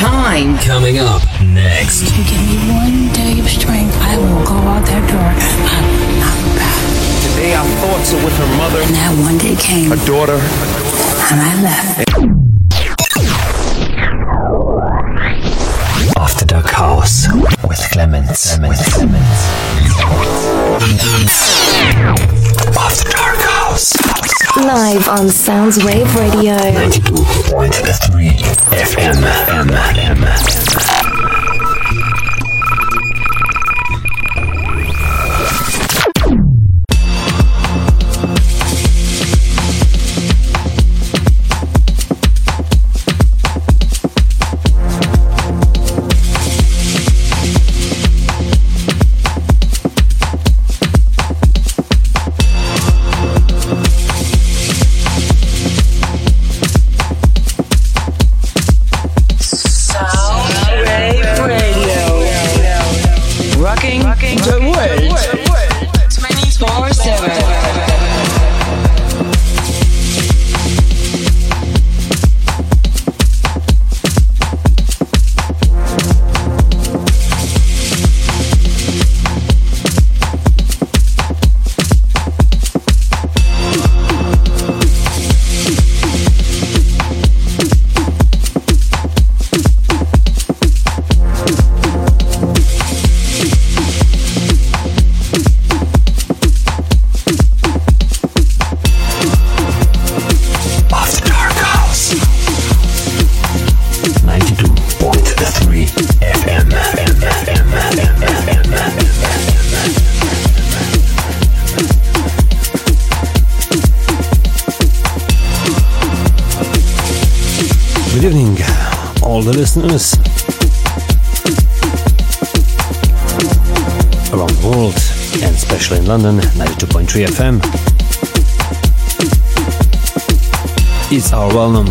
time. Coming up next. If you give me one day of strength, I will go out that door. I'm, I'm back. Today our thoughts are with her mother. And that one day came. A daughter. And I left. After Dark House with kLEMENZ. kLEMENZ. With kLEMENZ. After Dark House on Sounds Wave Radio. 92.3 FM. M, M.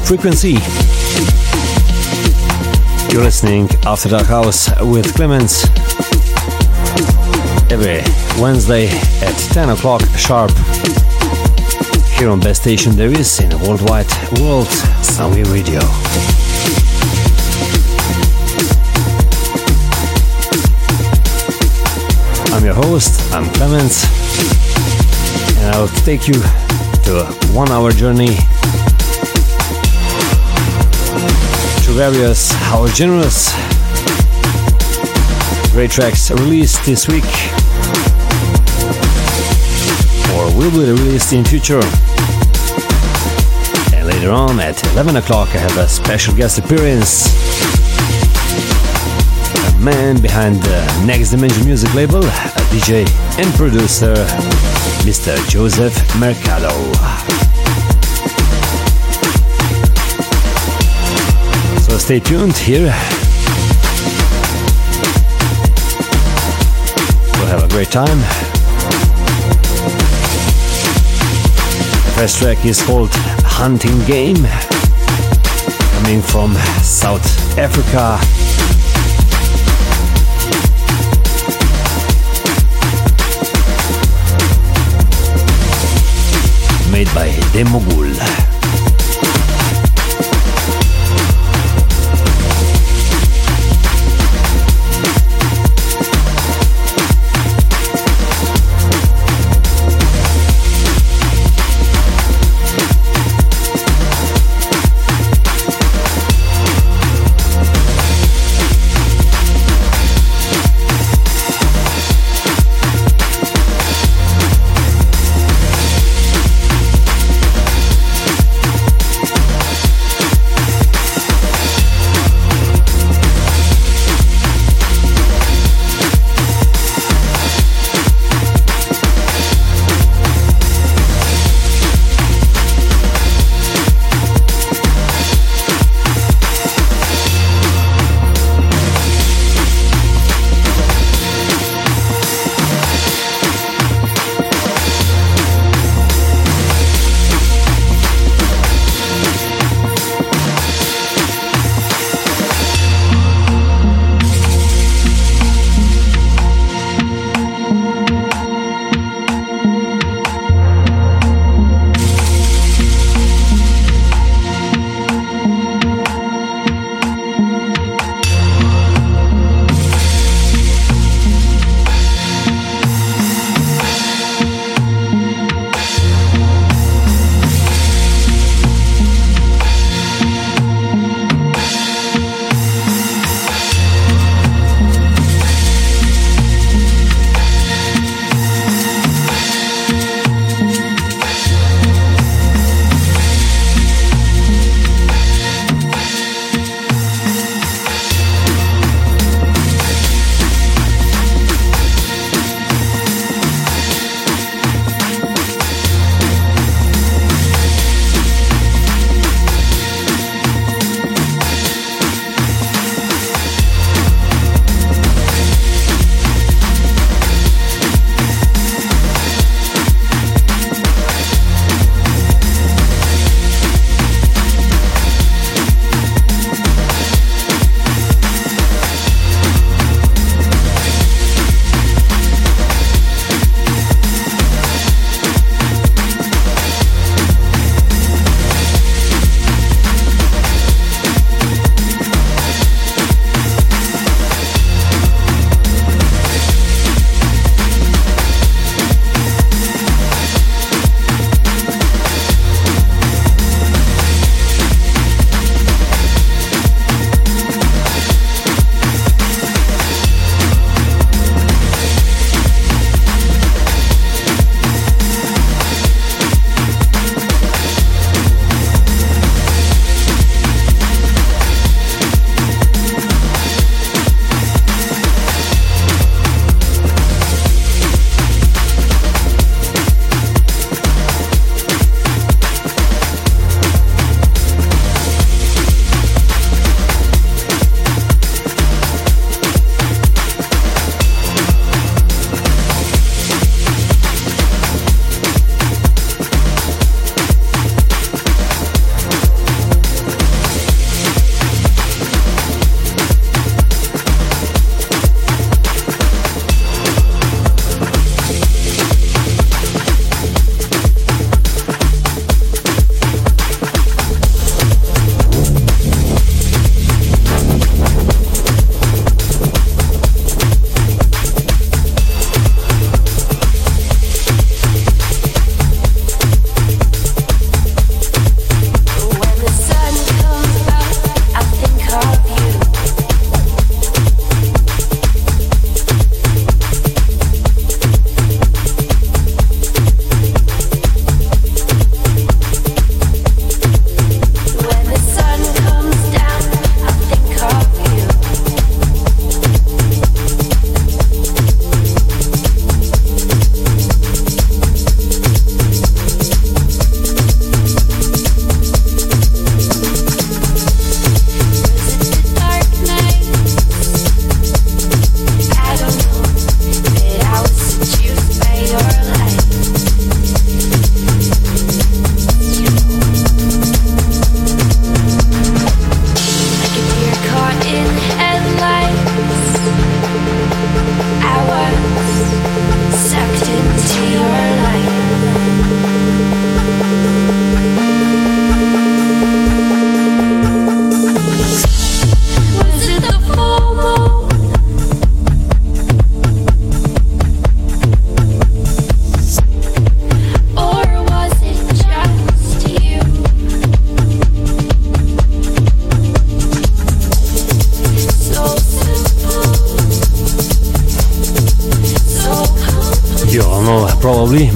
frequency. You're listening After Dark House with kLEMENZ every Wednesday at 10 o'clock sharp here on best station there is in the worldwide world, Soundwave Radio. I'm your host, I'm kLEMENZ, and I'll take you to a one hour journey various, how generous great tracks released this week or will be released in future. And later on at 11 o'clock, I have a special guest appearance A man behind the Next Dimension music label, a DJ and producer, Mr. Joseph Mercado. Stay tuned here. We'll have a great time. The first track is called Hunting Game, coming from South Africa. made by Demogul.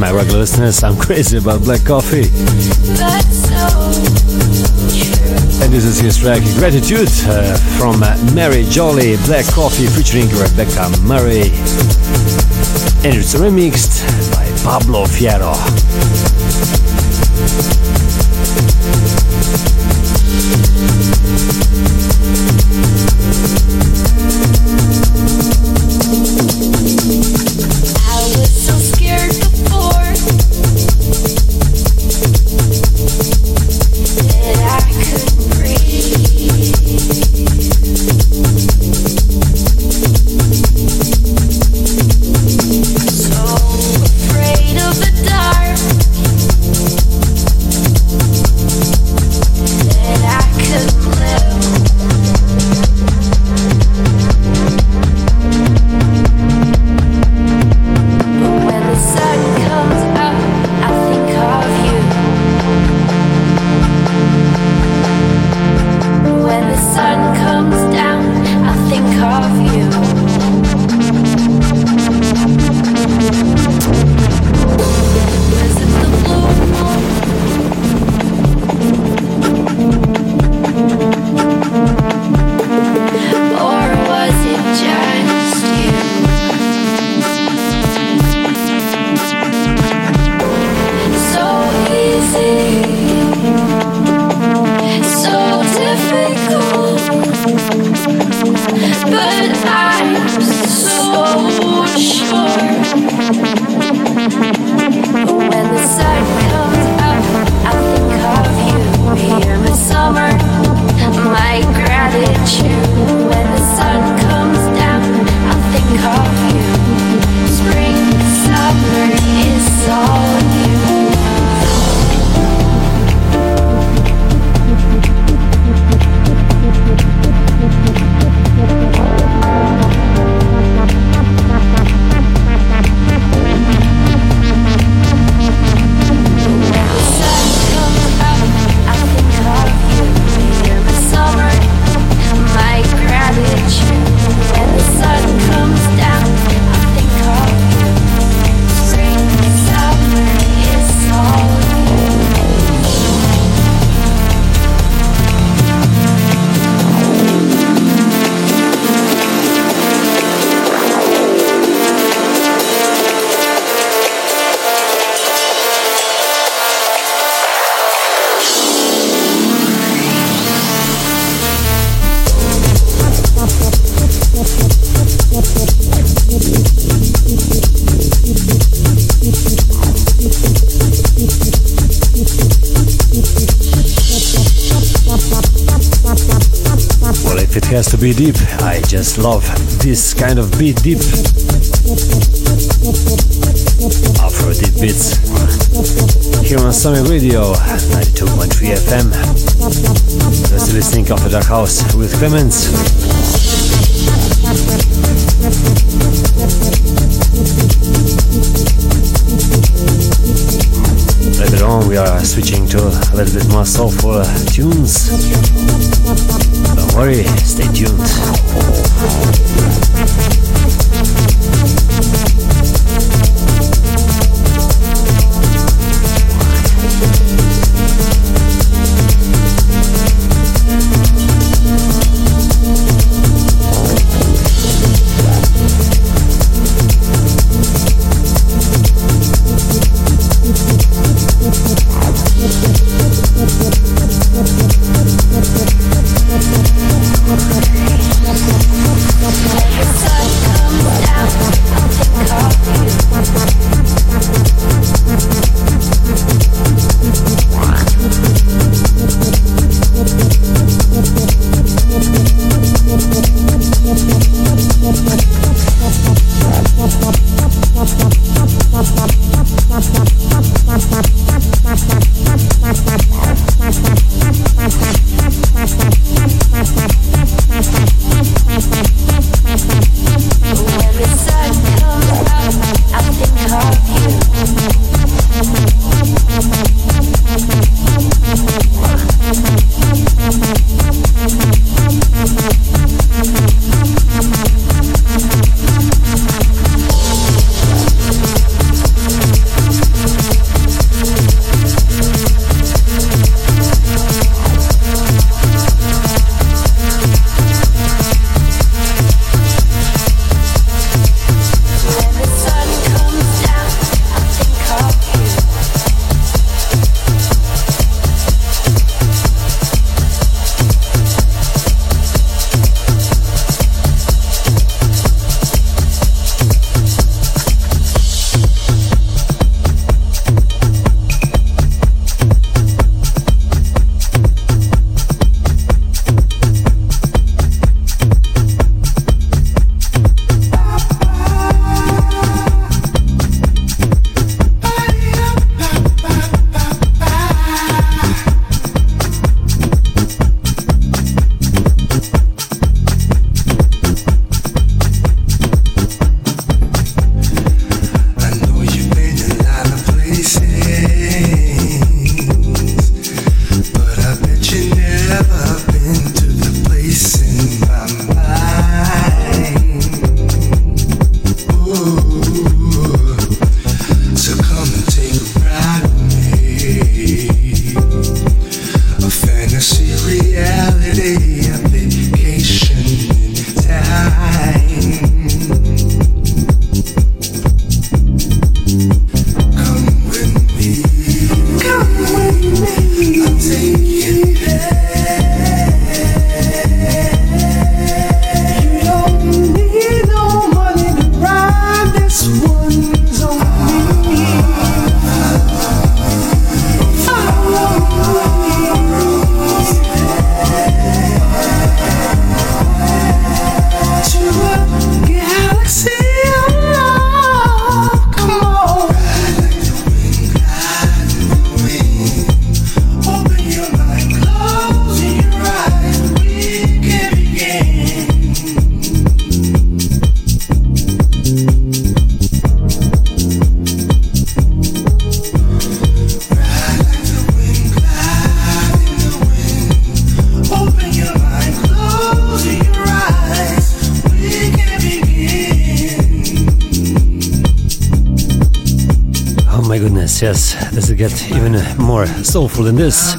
My regular listeners, I'm crazy about black coffee. And this is his track Gratitude uh, from Mary Jolly, Black Coffee featuring Rebecca Murray. And it's remixed by Pablo Fierro. Be deep. I just love this kind of beat deep. Afro deep beats. Here on Summit Radio, 92.3 FM. Just listening After Dark House with kLEMENZ. Later on, we are switching to a little bit more soulful tunes. Worry, stay tuned. Soulful than this?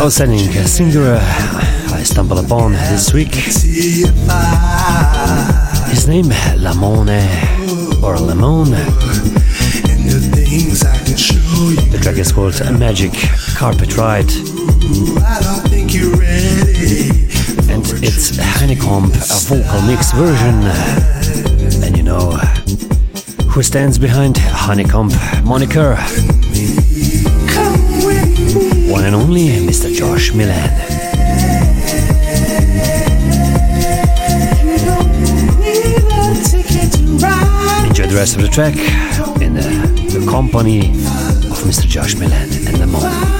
Outstanding singer uh, I stumbled upon this week. His name Lamone or Lamone. The track is called Magic Carpet Ride. And it's Honeycomb, a vocal mix version. And you know, who stands behind Honeycomb moniker. One and only Mr. Josh Milan. Enjoy the rest of the track in the, the company of Mr. Josh Milan and the listening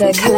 kLEMENZ.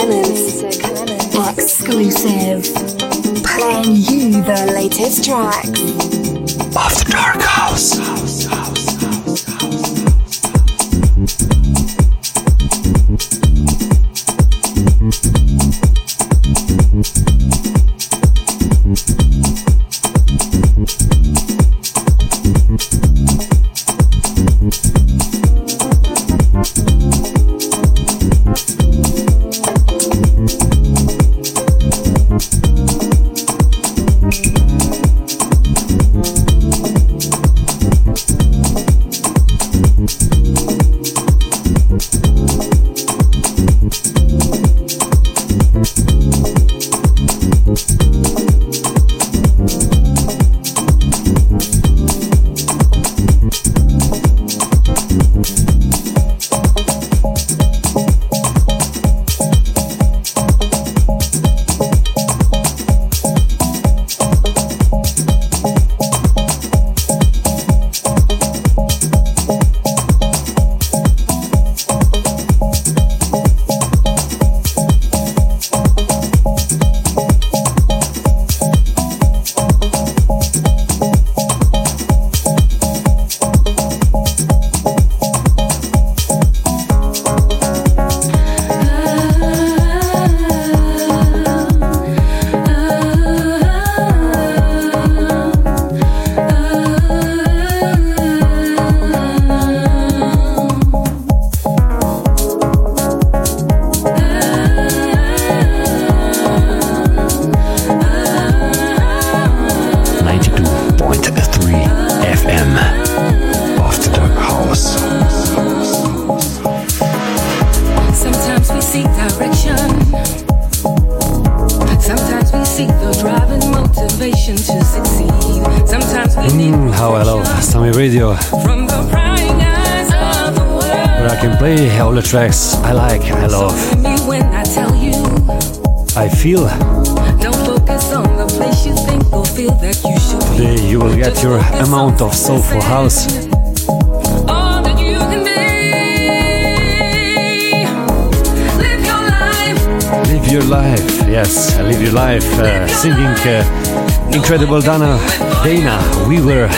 Uh, incredible Dana, Dana Weaver.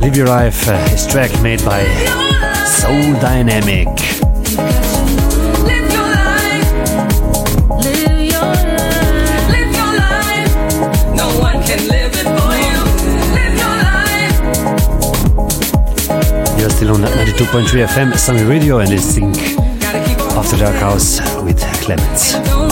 Live your life uh, is track made by Soul Dynamic. You're still on 92.3 FM Sammy Radio and listening After Dark House with kLEMENZ.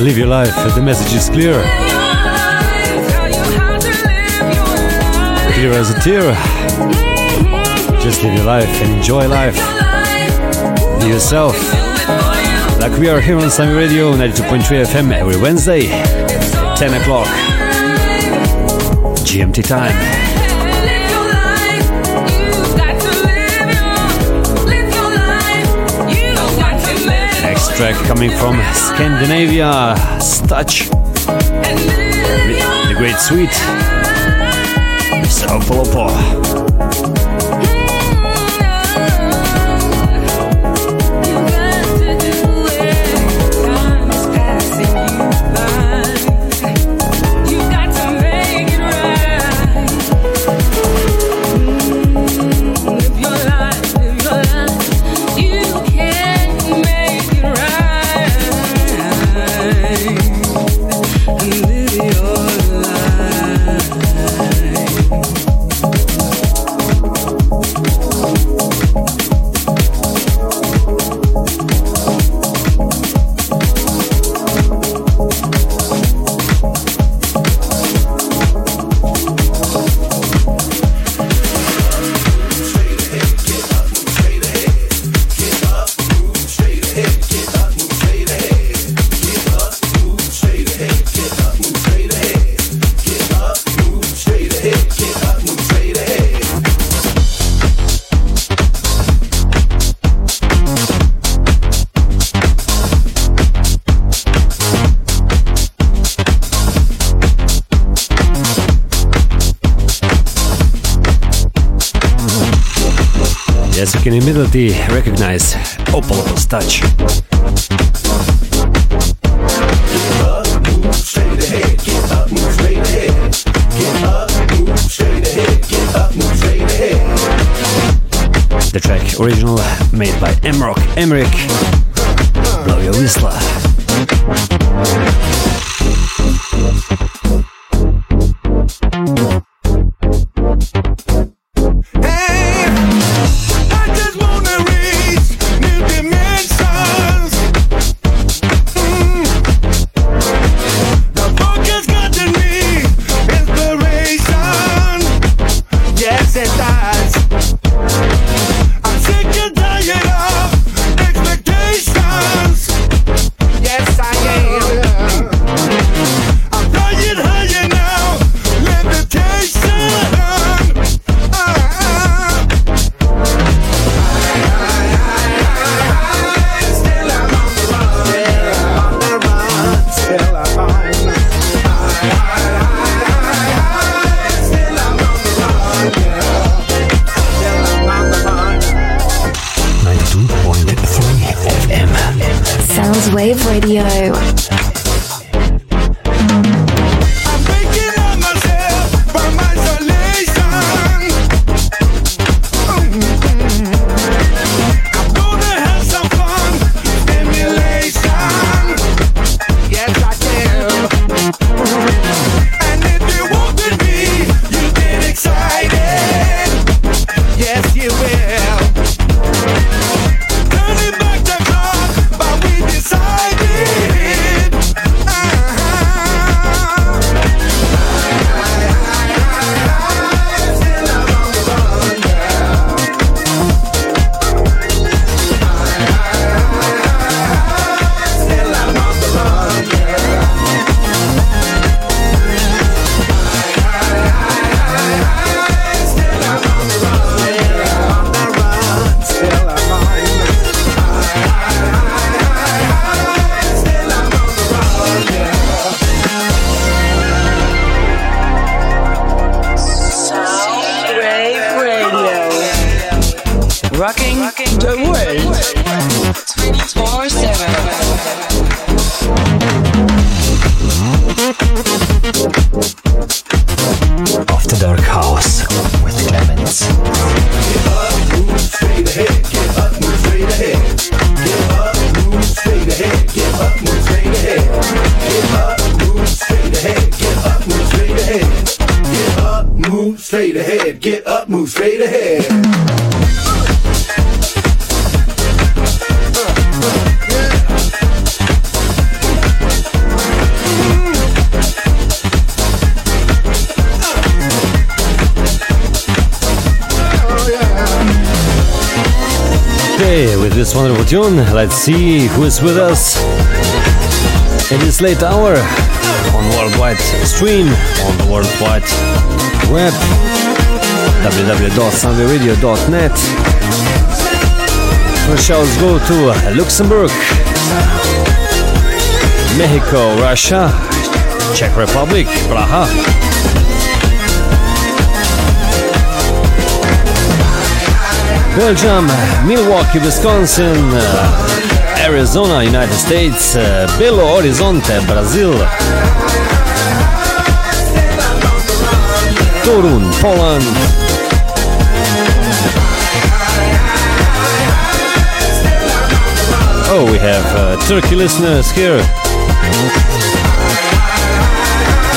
Live your life. The message is clear. Clear as a tear. Just live your life and enjoy life. Be yourself. Like we are here on Sammy Radio 92.3 FM every Wednesday, 10 o'clock. GMT time. Track coming from Scandinavia, Stutch. The Great. So Polopo. Immediately recognize Opal's touch. The track original made by Emrock Emmerich. Blow your whistler. Tune. Let's see who is with us in this late hour on worldwide stream on the worldwide web www.soundwaveradio.net. First shouts go to Luxembourg, Mexico, Russia, Czech Republic, Praha. Belgium, Milwaukee, Wisconsin, uh, Arizona, United States, uh, Belo Horizonte, Brazil, Torun, Poland. Oh, we have uh, Turkey listeners here.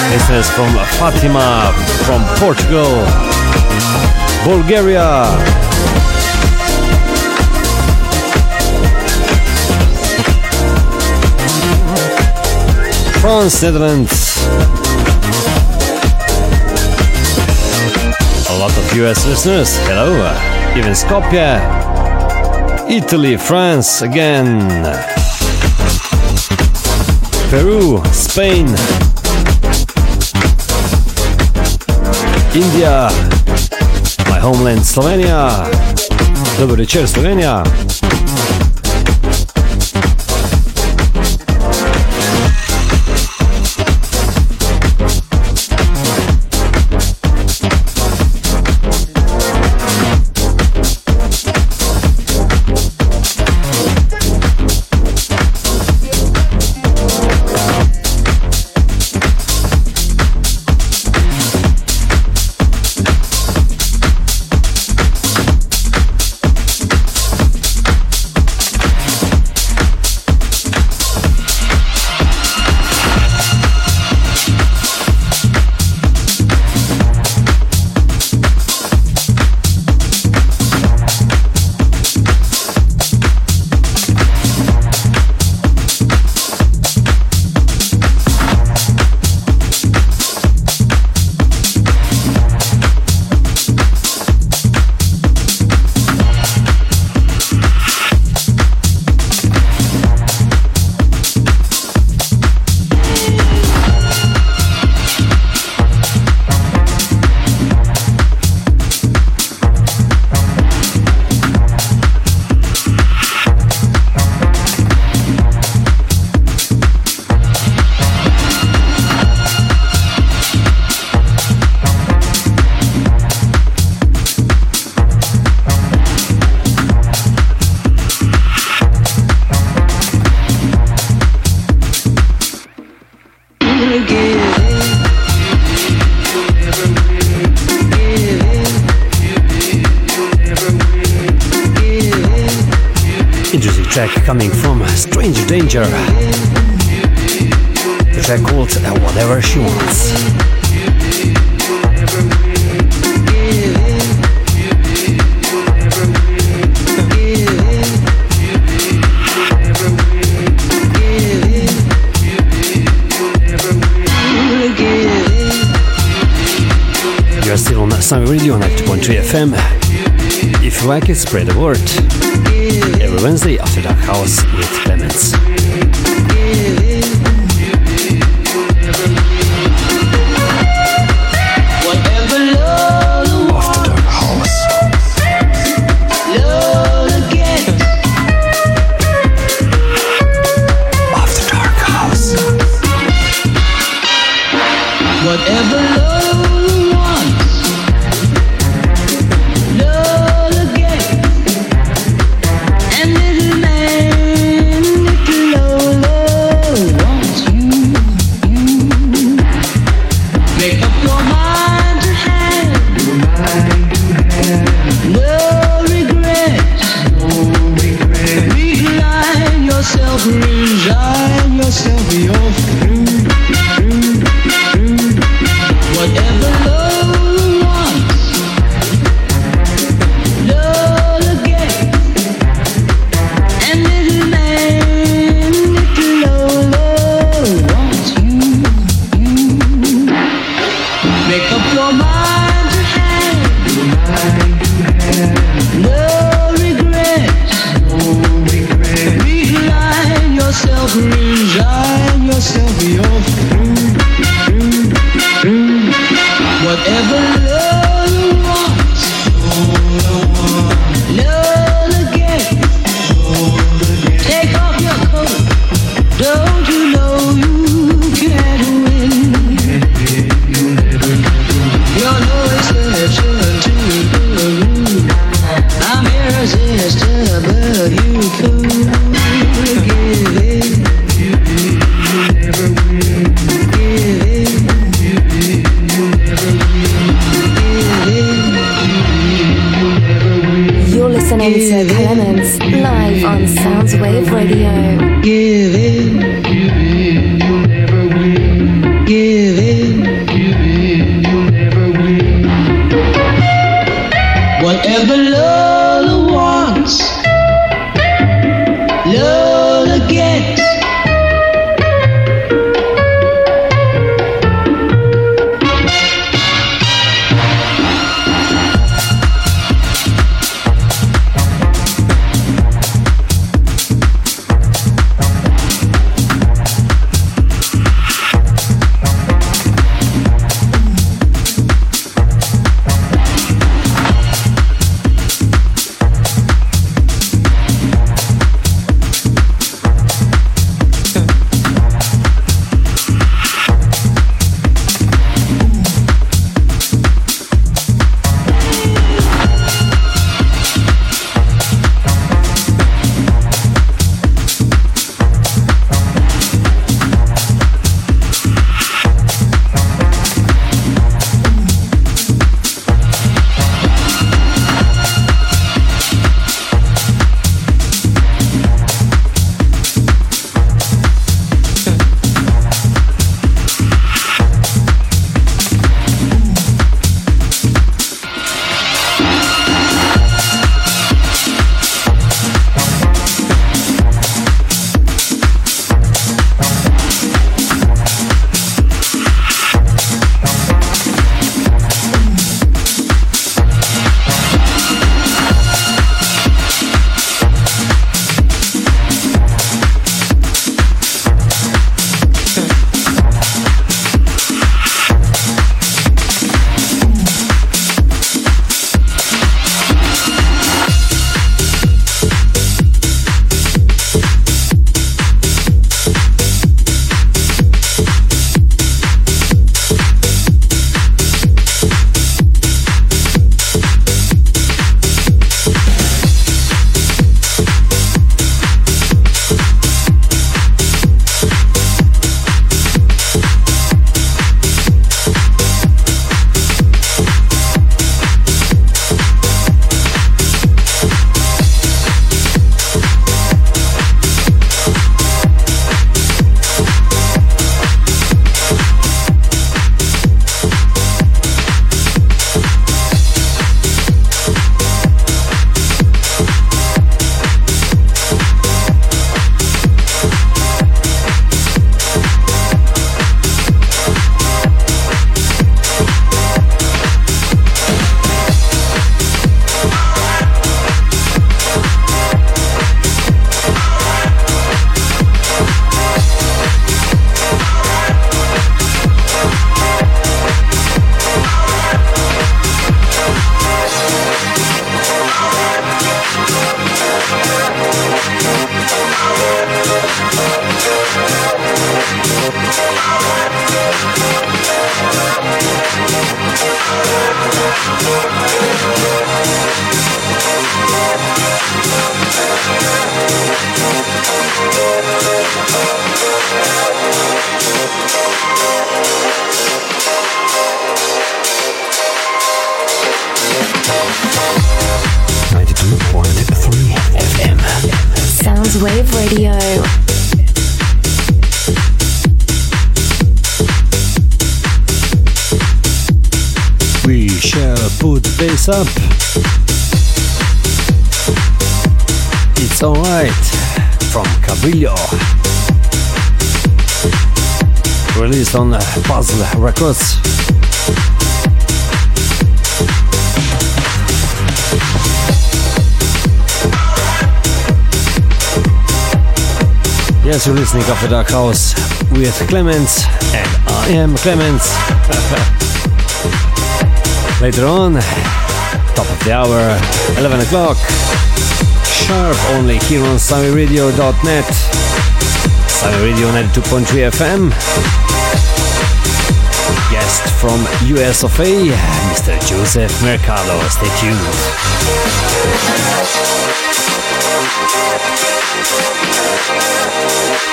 Listeners from Fatima, from Portugal, Bulgaria, France, Netherlands. A lot of US listeners, hello. Even Skopje, Italy, France again. Peru, Spain, India, my homeland Slovenia. Dobro večer Slovenija. Sounds Wave Radio. Bass up. It's alright from Cabrillo. Released on uh, Puzzle Records. Yes, you're listening to Dark House with kLEMENZ, and I am kLEMENZ. Later on, top of the hour, 11 o'clock, sharp only here on SammyRadio.net, Sammy Radio 92.3 FM. Guest from US of A, Mr. Joseph Mercado. Stay tuned.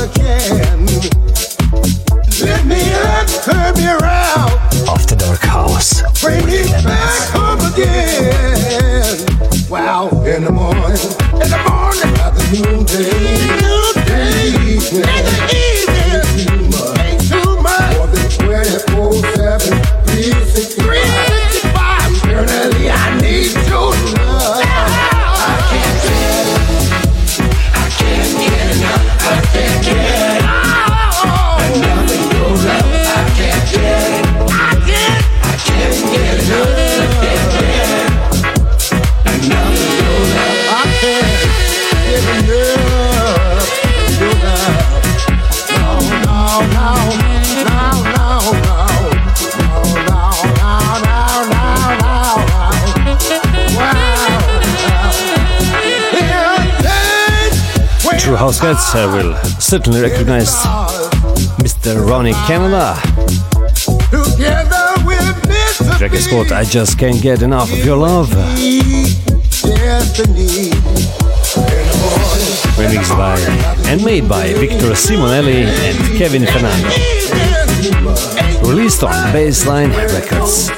again. Let me turn me around. Dark House. Bring me back home again. Wow, in the morning, in the morning, at the noonday. I will certainly recognize Mr. Ronnie Canada. The track is called I Just Can't Get Enough of Your Love. Remixed by and made by Victor Simonelli and Kevin Fernando. Released on Baseline Records.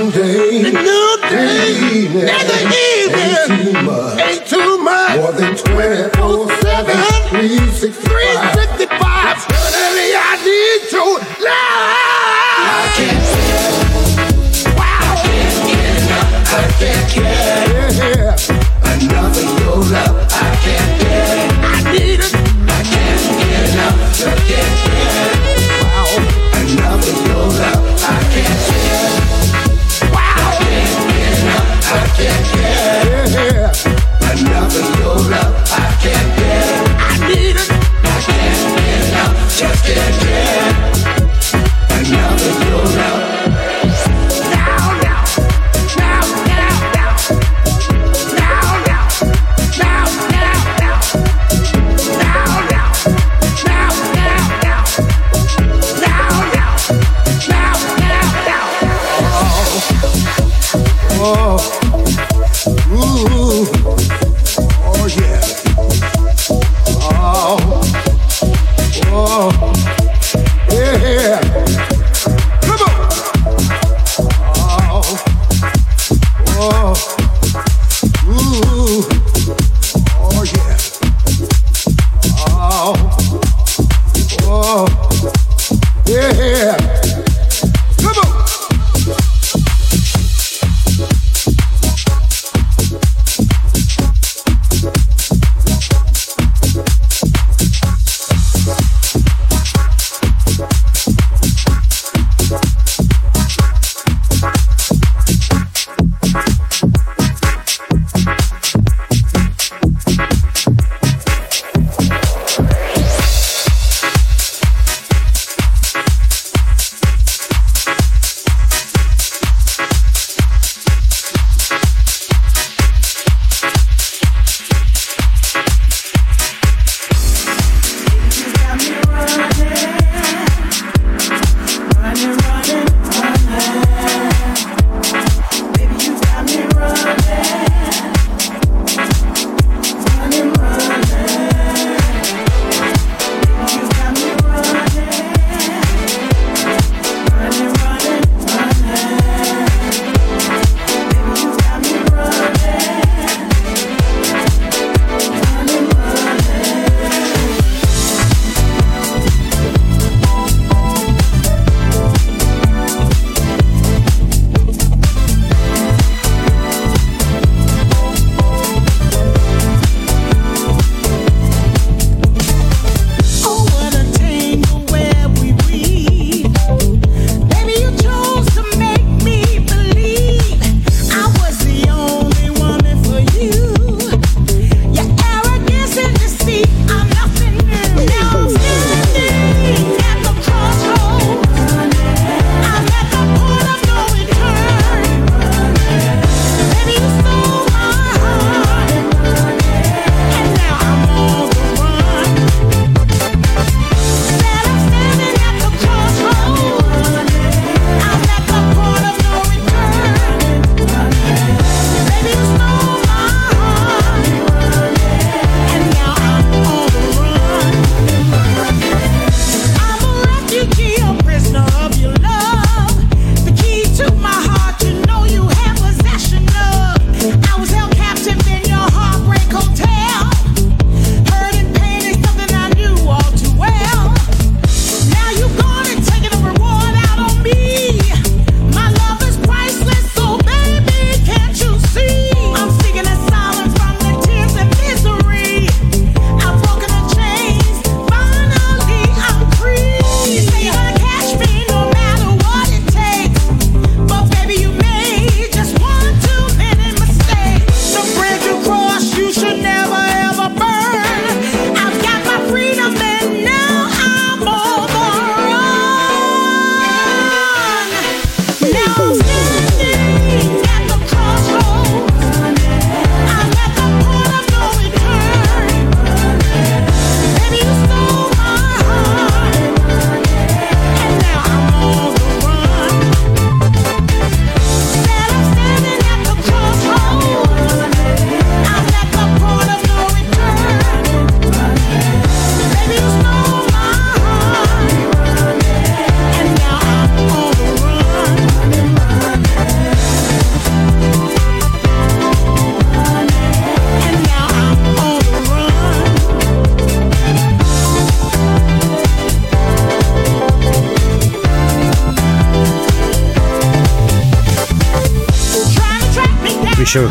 Wow.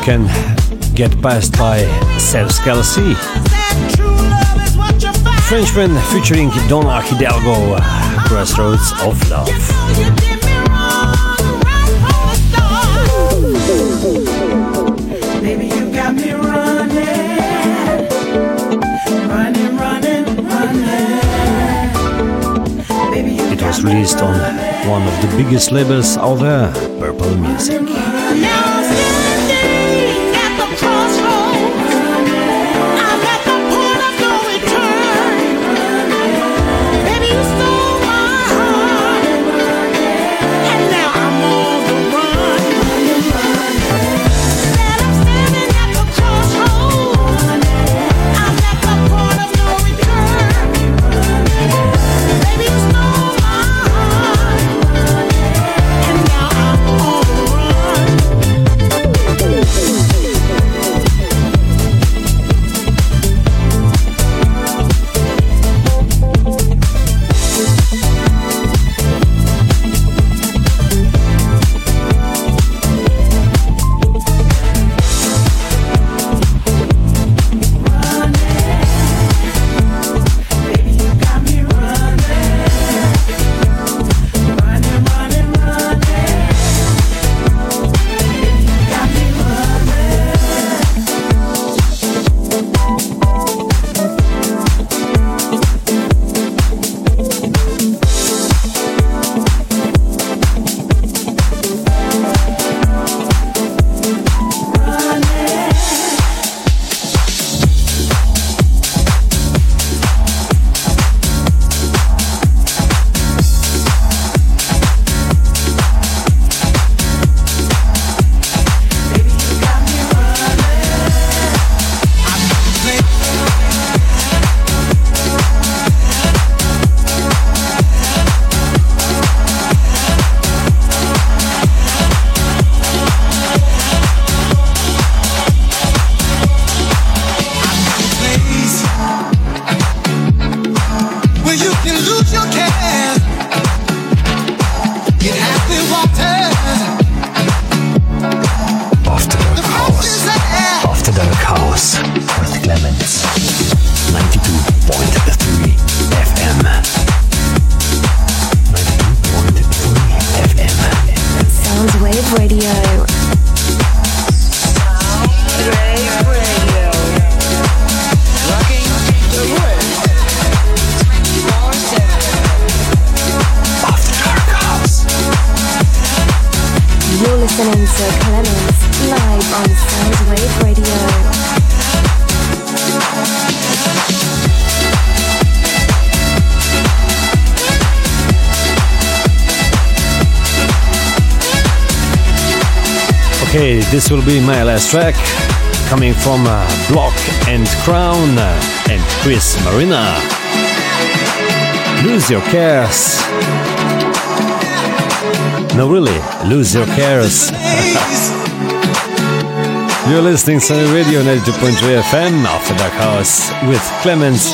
Can get passed by Seb Scalzi. Frenchman featuring Donna Hidalgo, Crossroads of Love. It was released on one of the biggest labels out there, Purple Music. This will be my last track, coming from uh, Block and Crown uh, and Chris Marina. Lose your cares. No, really, lose your cares. You're listening to Radio 92.3 FM After Dark House with kLEMENZ.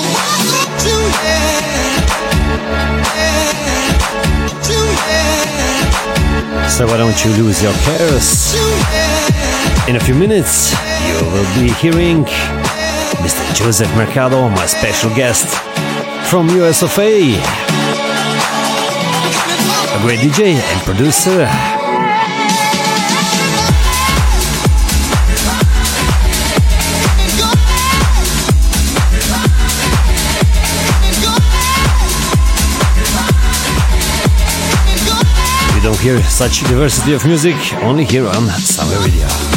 So why don't you lose your cares? In a few minutes, you will be hearing Mr. Joseph Mercado, my special guest from US of A. A great DJ and producer. You don't hear such diversity of music only here on Summer Radio.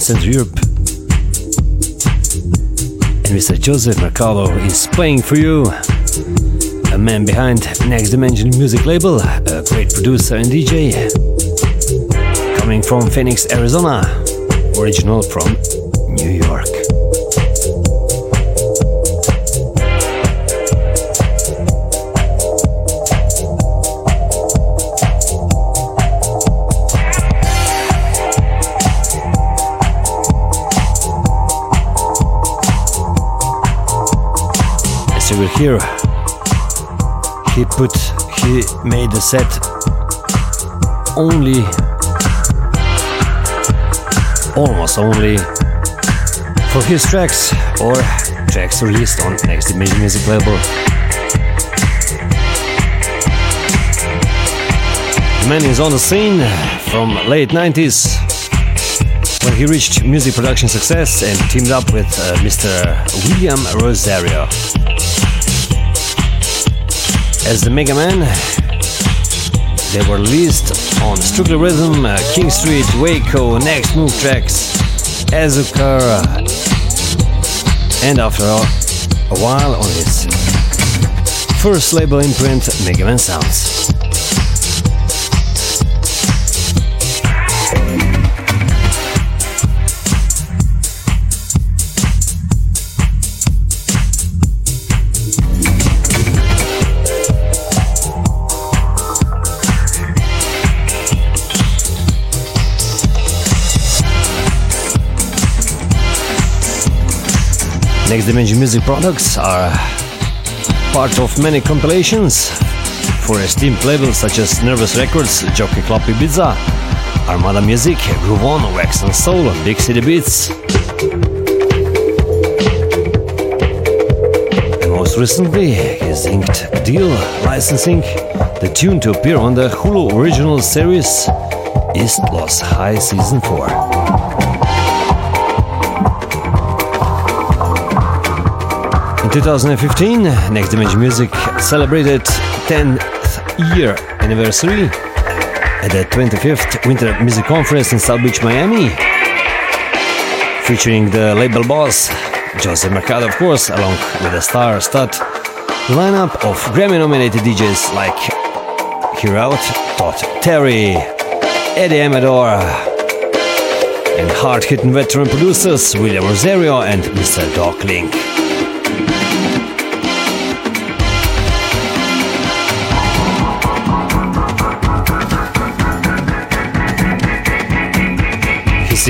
In Central Europe. And Mr. Joseph Mercado is playing for you. A man behind Next Dimension music label, a great producer and DJ. Coming from Phoenix, Arizona. Original from will hear he put he made a set only almost only for his tracks or tracks released on Next Dimension Music label. The man is on the scene from late 90s when he reached music production success and teamed up with uh, Mr. William Rosario as the Mega Man. They were released on Strictly Rhythm, uh, King Street, Waco, Next Move Tracks, Azucar, and after a while on his first label imprint, Mega Man Sounds. Next Dimension music products are part of many compilations for esteemed labels such as Nervous Records, Jockey Club Ibiza, Armada Music, Groove On, Wax and Soul, Big City Beats. And most recently, his inked deal licensing the tune to appear on the Hulu original series East Los High Season 4. 2015, Next Dimension Music celebrated 10th year anniversary at the 25th Winter Music Conference in South Beach, Miami, featuring the label boss Joseph Mercado, of course, along with a star-stud lineup of Grammy-nominated DJs like Hero Todd Terry, Eddie Amador, and hard-hitting veteran producers William Rosario and Mr. Doc Link.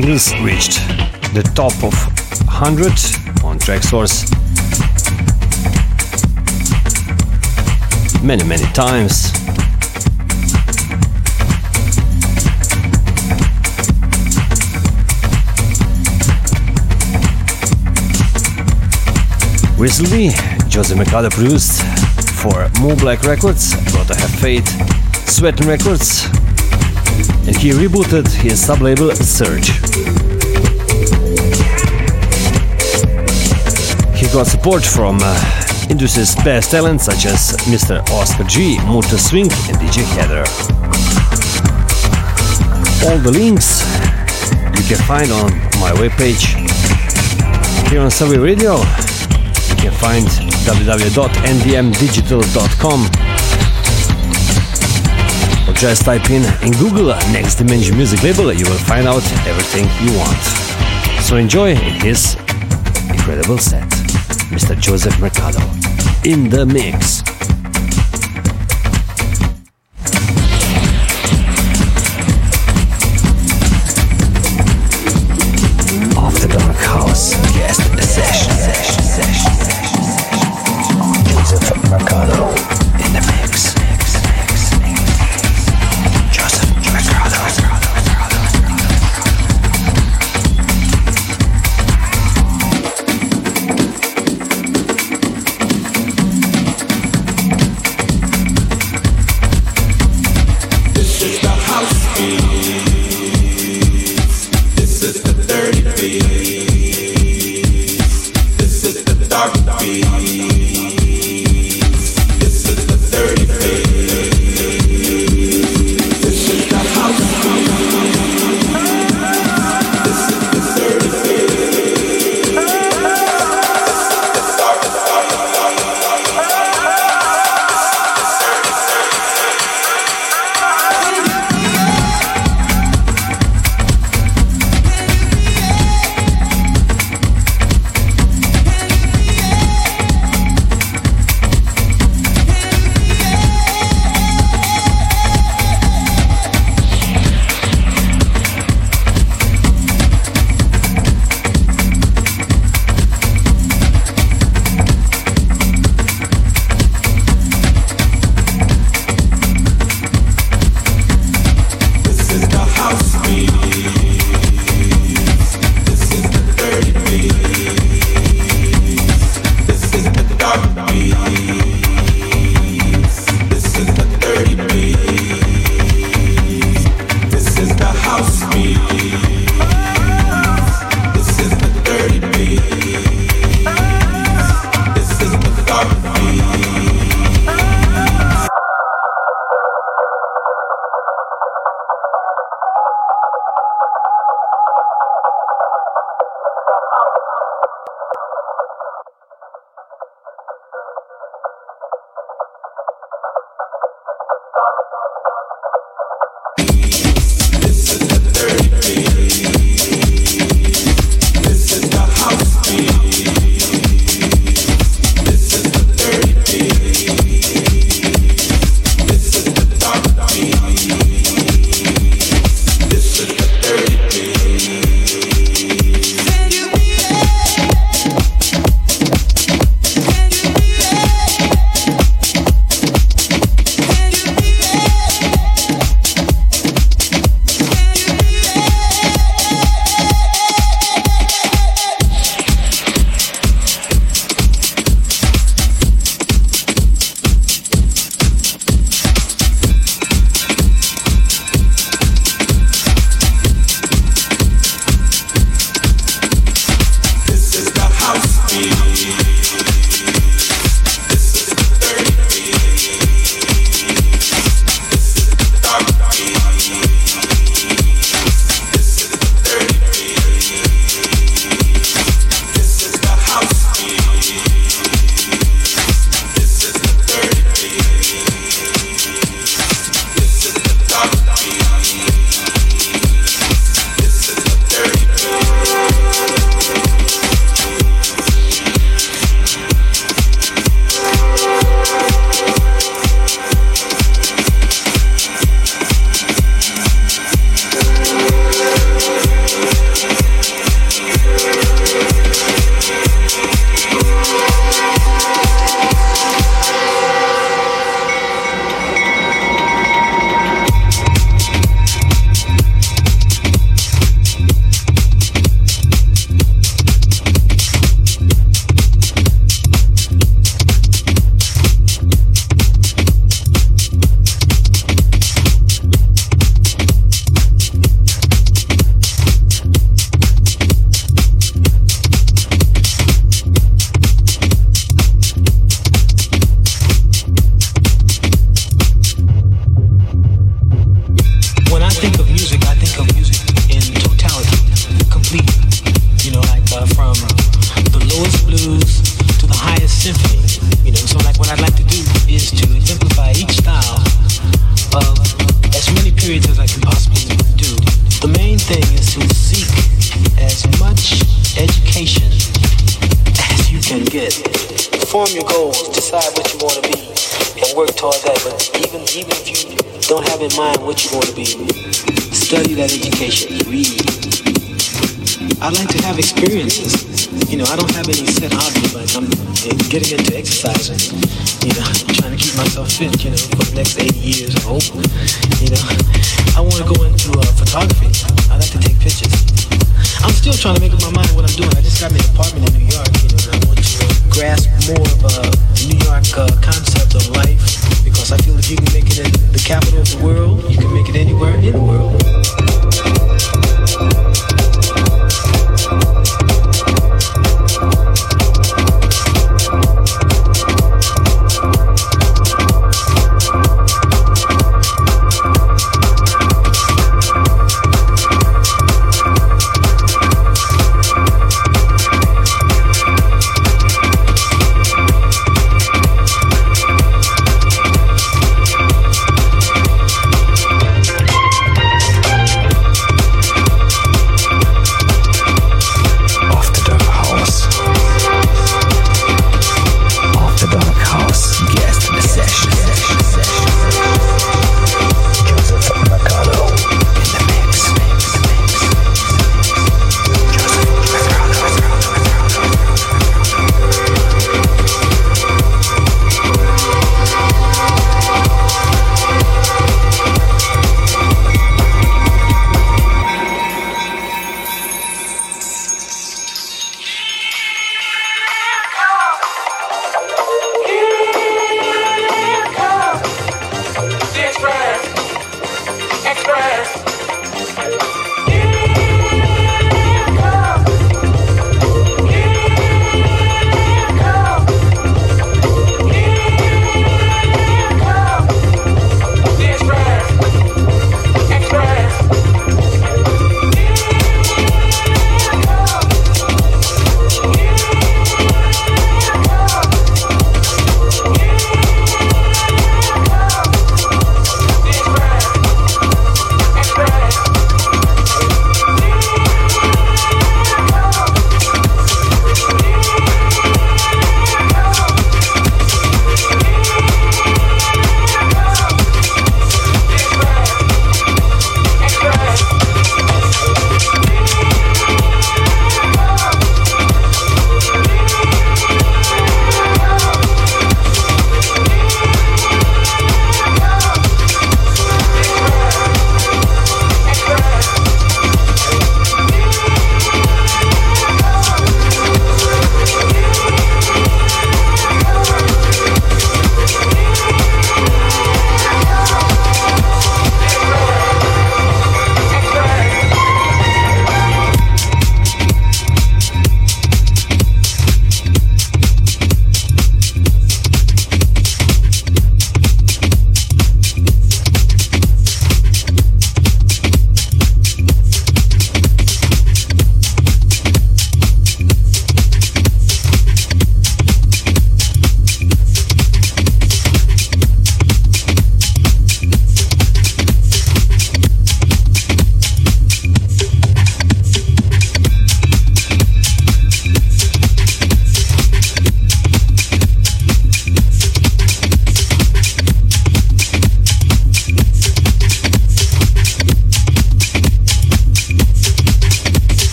Singles reached the top of 100 on Traxsource many, many times. Recently, Jose Mercado produced for MoBlack Records, Gotta Have Faith, Sweatin' Records, and he rebooted his sub-label Surge. He got support from uh, industry's best talents such as Mr. Oscar G, Motor Swing, and DJ Heather. All the links you can find on my webpage. Here on Savvy Radio, you can find www.ndmdigital.com or just type in in Google Next Dimension Music Label, you will find out everything you want. So enjoy his incredible set, Mr. Joseph Mercado, in the mix.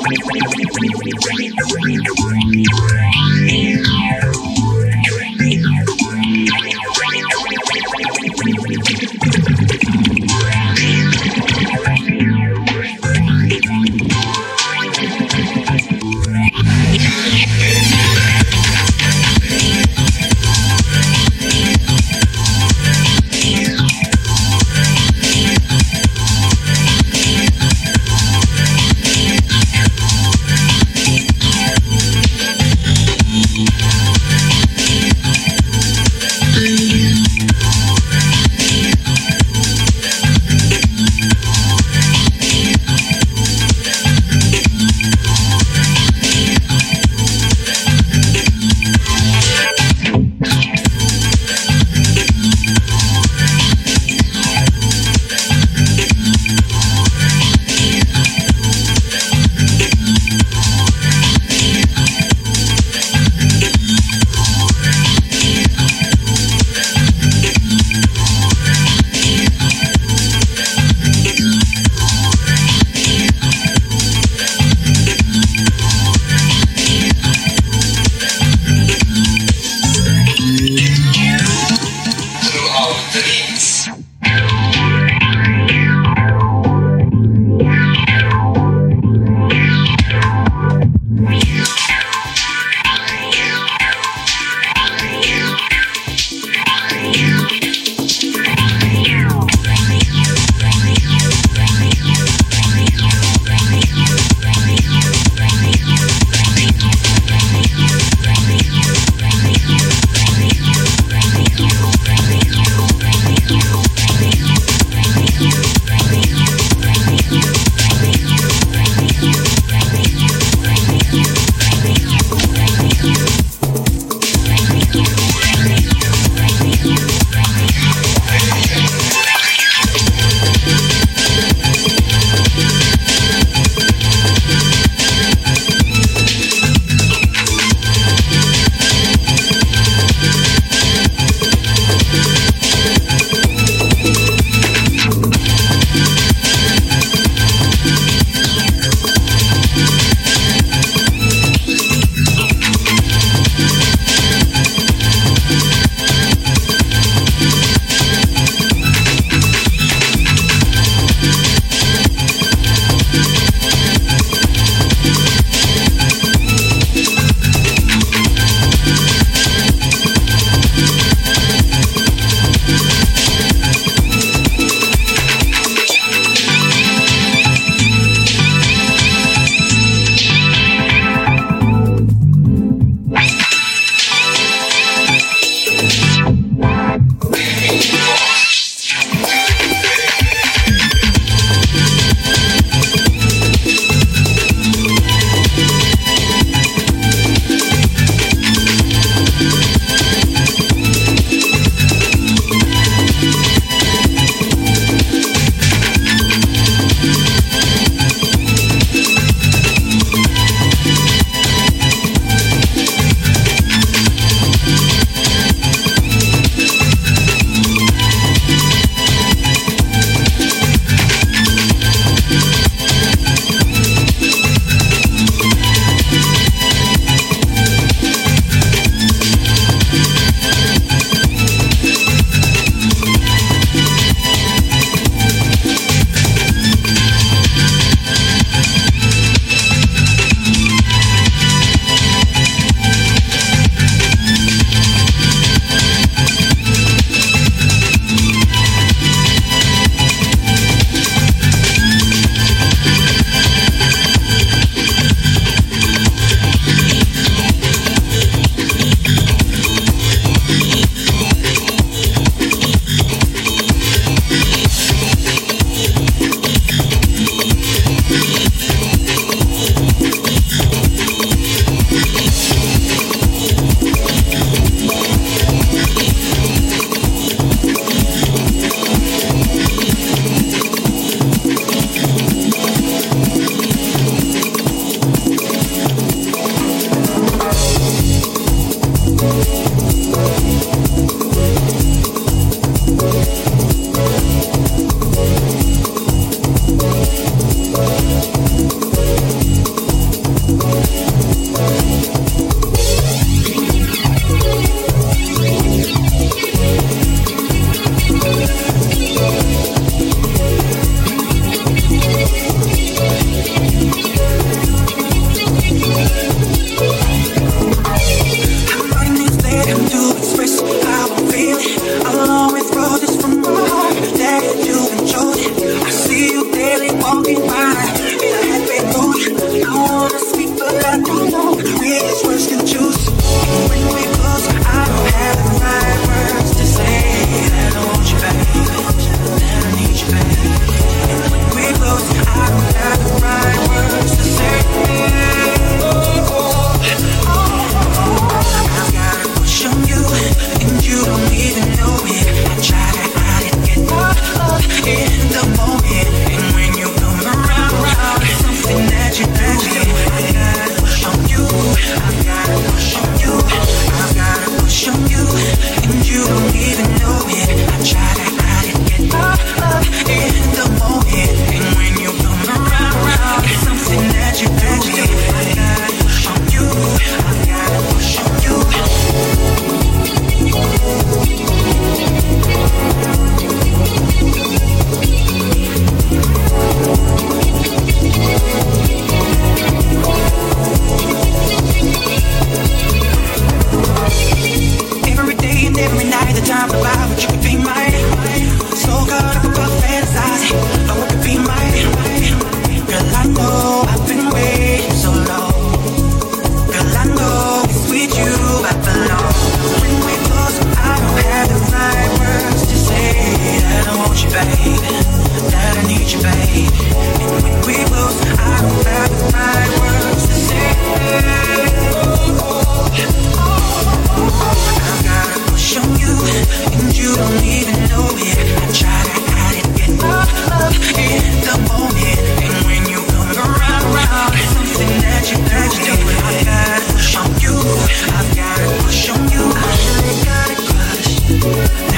Thank you.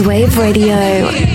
Wave Radio.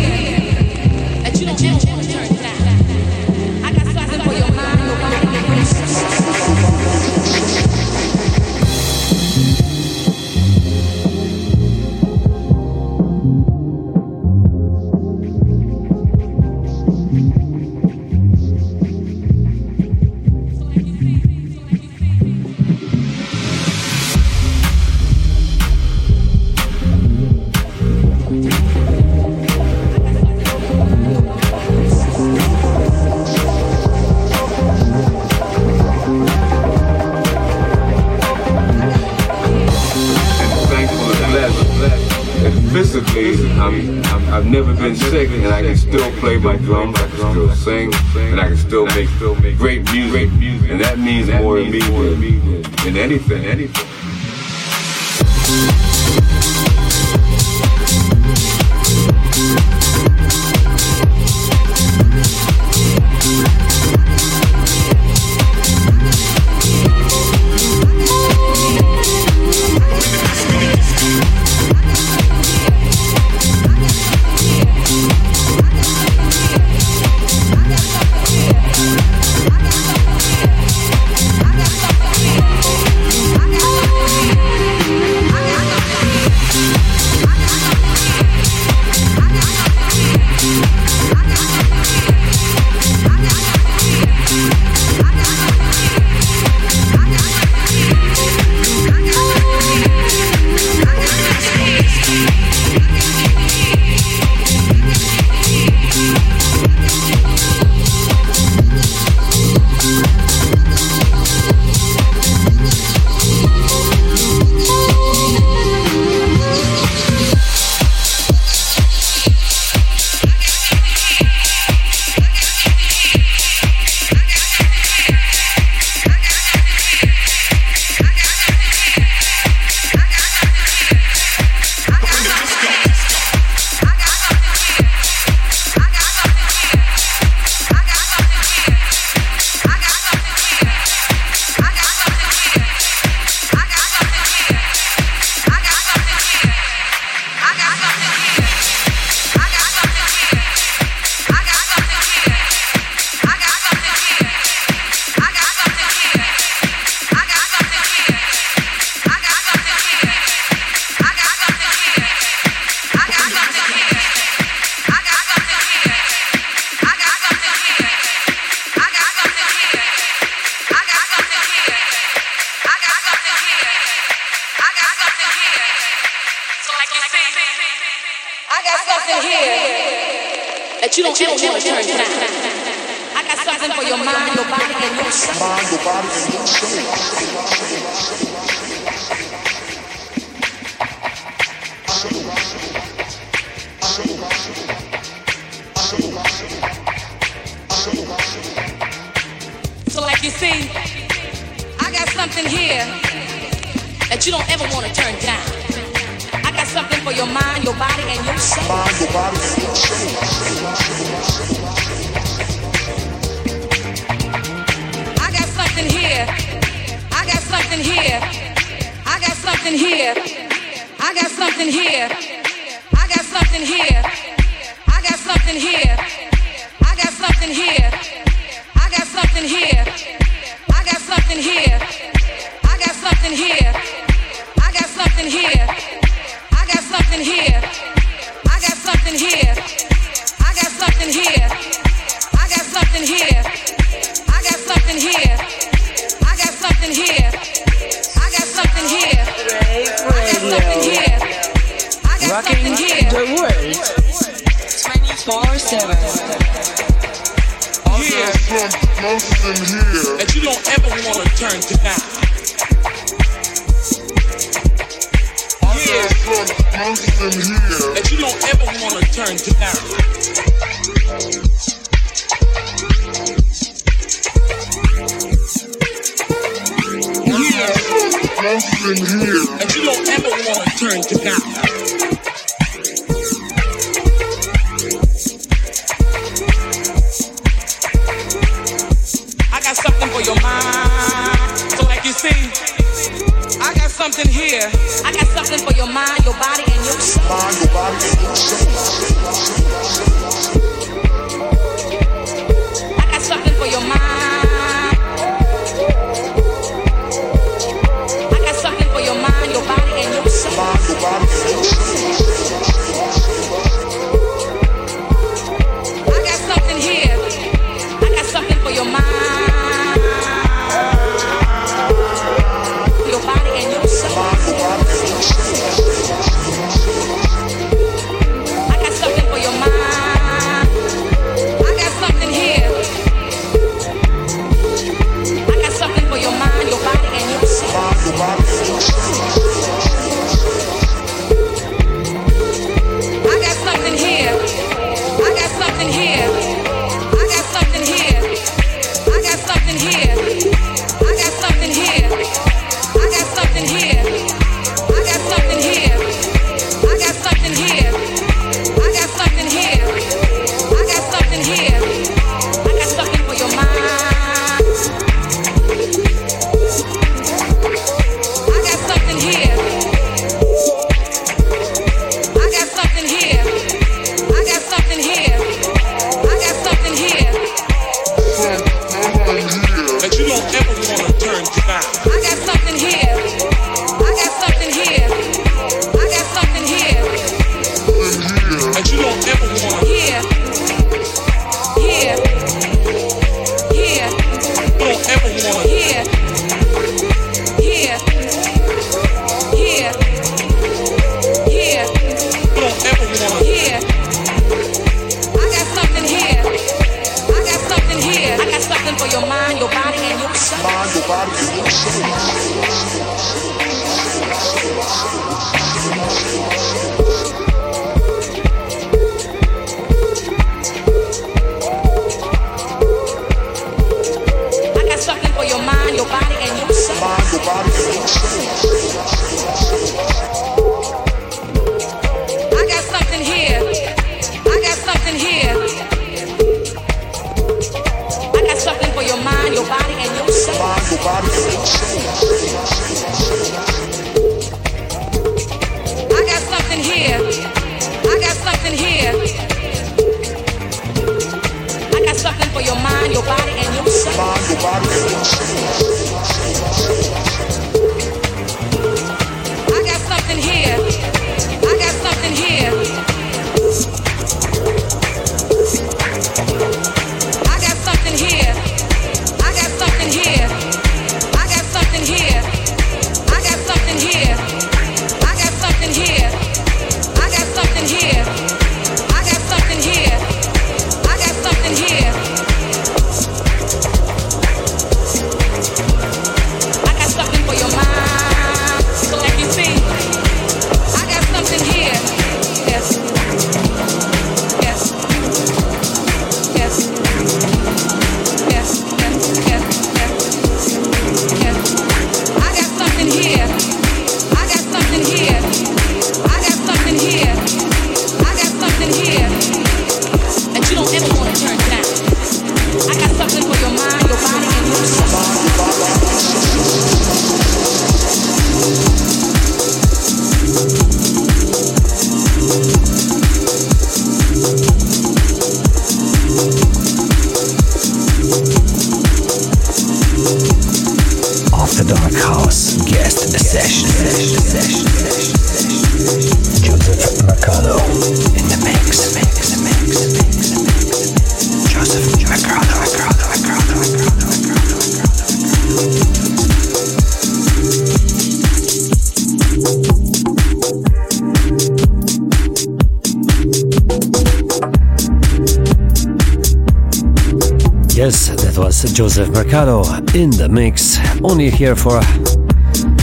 Joseph Mercado in the mix. Only here for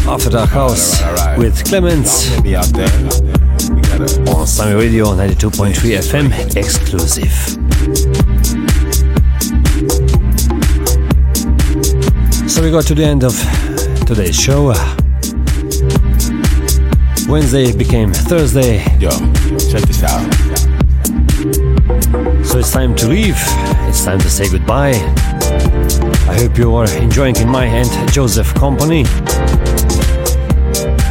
After Dark House with kLEMENZ on Summer Radio 92.3 FM exclusive. So we got to the end of today's show. Wednesday became Thursday, Yo, check this out. so it's time to leave. It's time to say goodbye. I hope you are enjoying in my and Joseph company.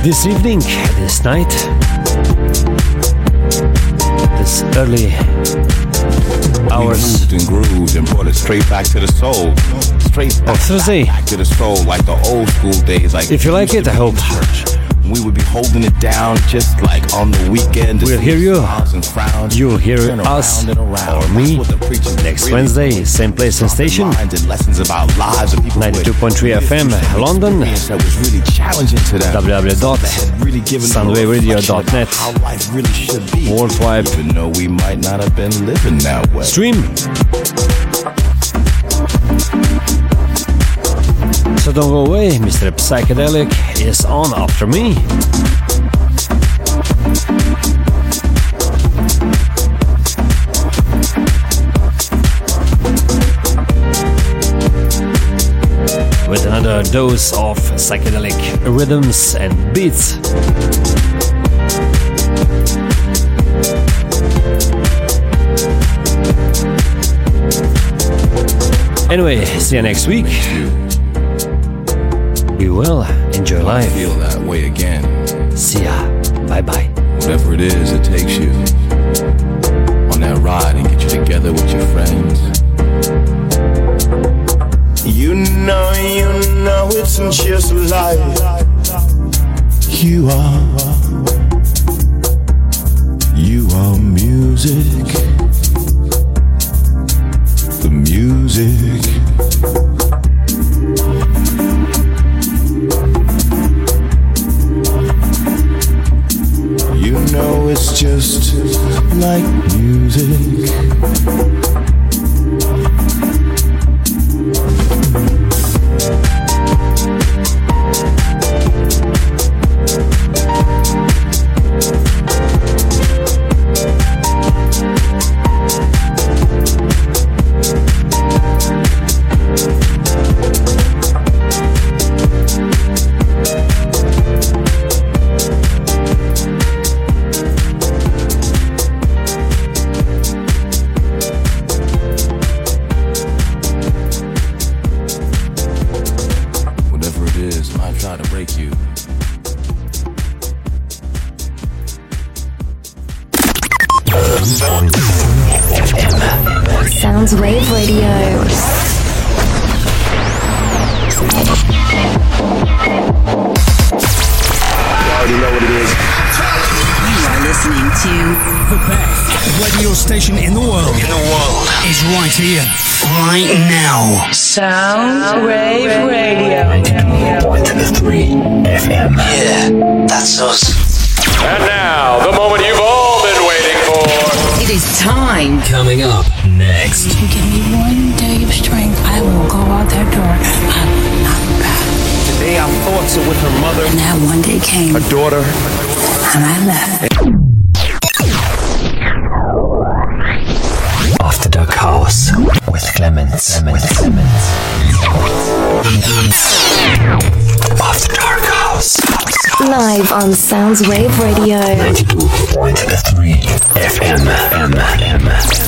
This evening, this night, this early hours We moved and grooved and brought it straight back to the soul. Straight back, Thursday. back to the soul, like the old school days. Like If you like it, I hope church. We would be holding it down just like on the weekend. We'll hear you. smiles And frowns. You'll hear us around and around. or me That's the preachers next Wednesday, same place and station. lines and lessons about lives of people who had 92.3 really FM, London. experience That was So don't go away, Mr. Psychedelic is on after me. With another dose of psychedelic rhythms and beats. Anyway, see you next week. Be well, enjoy life. Feel that way again. See ya. Bye bye. Whatever it is, it takes you on that ride and get you together with your friends. You know, you know it's just life. You are, you are music. The music. On Soundwave Radio. 92.3 FM. M. M.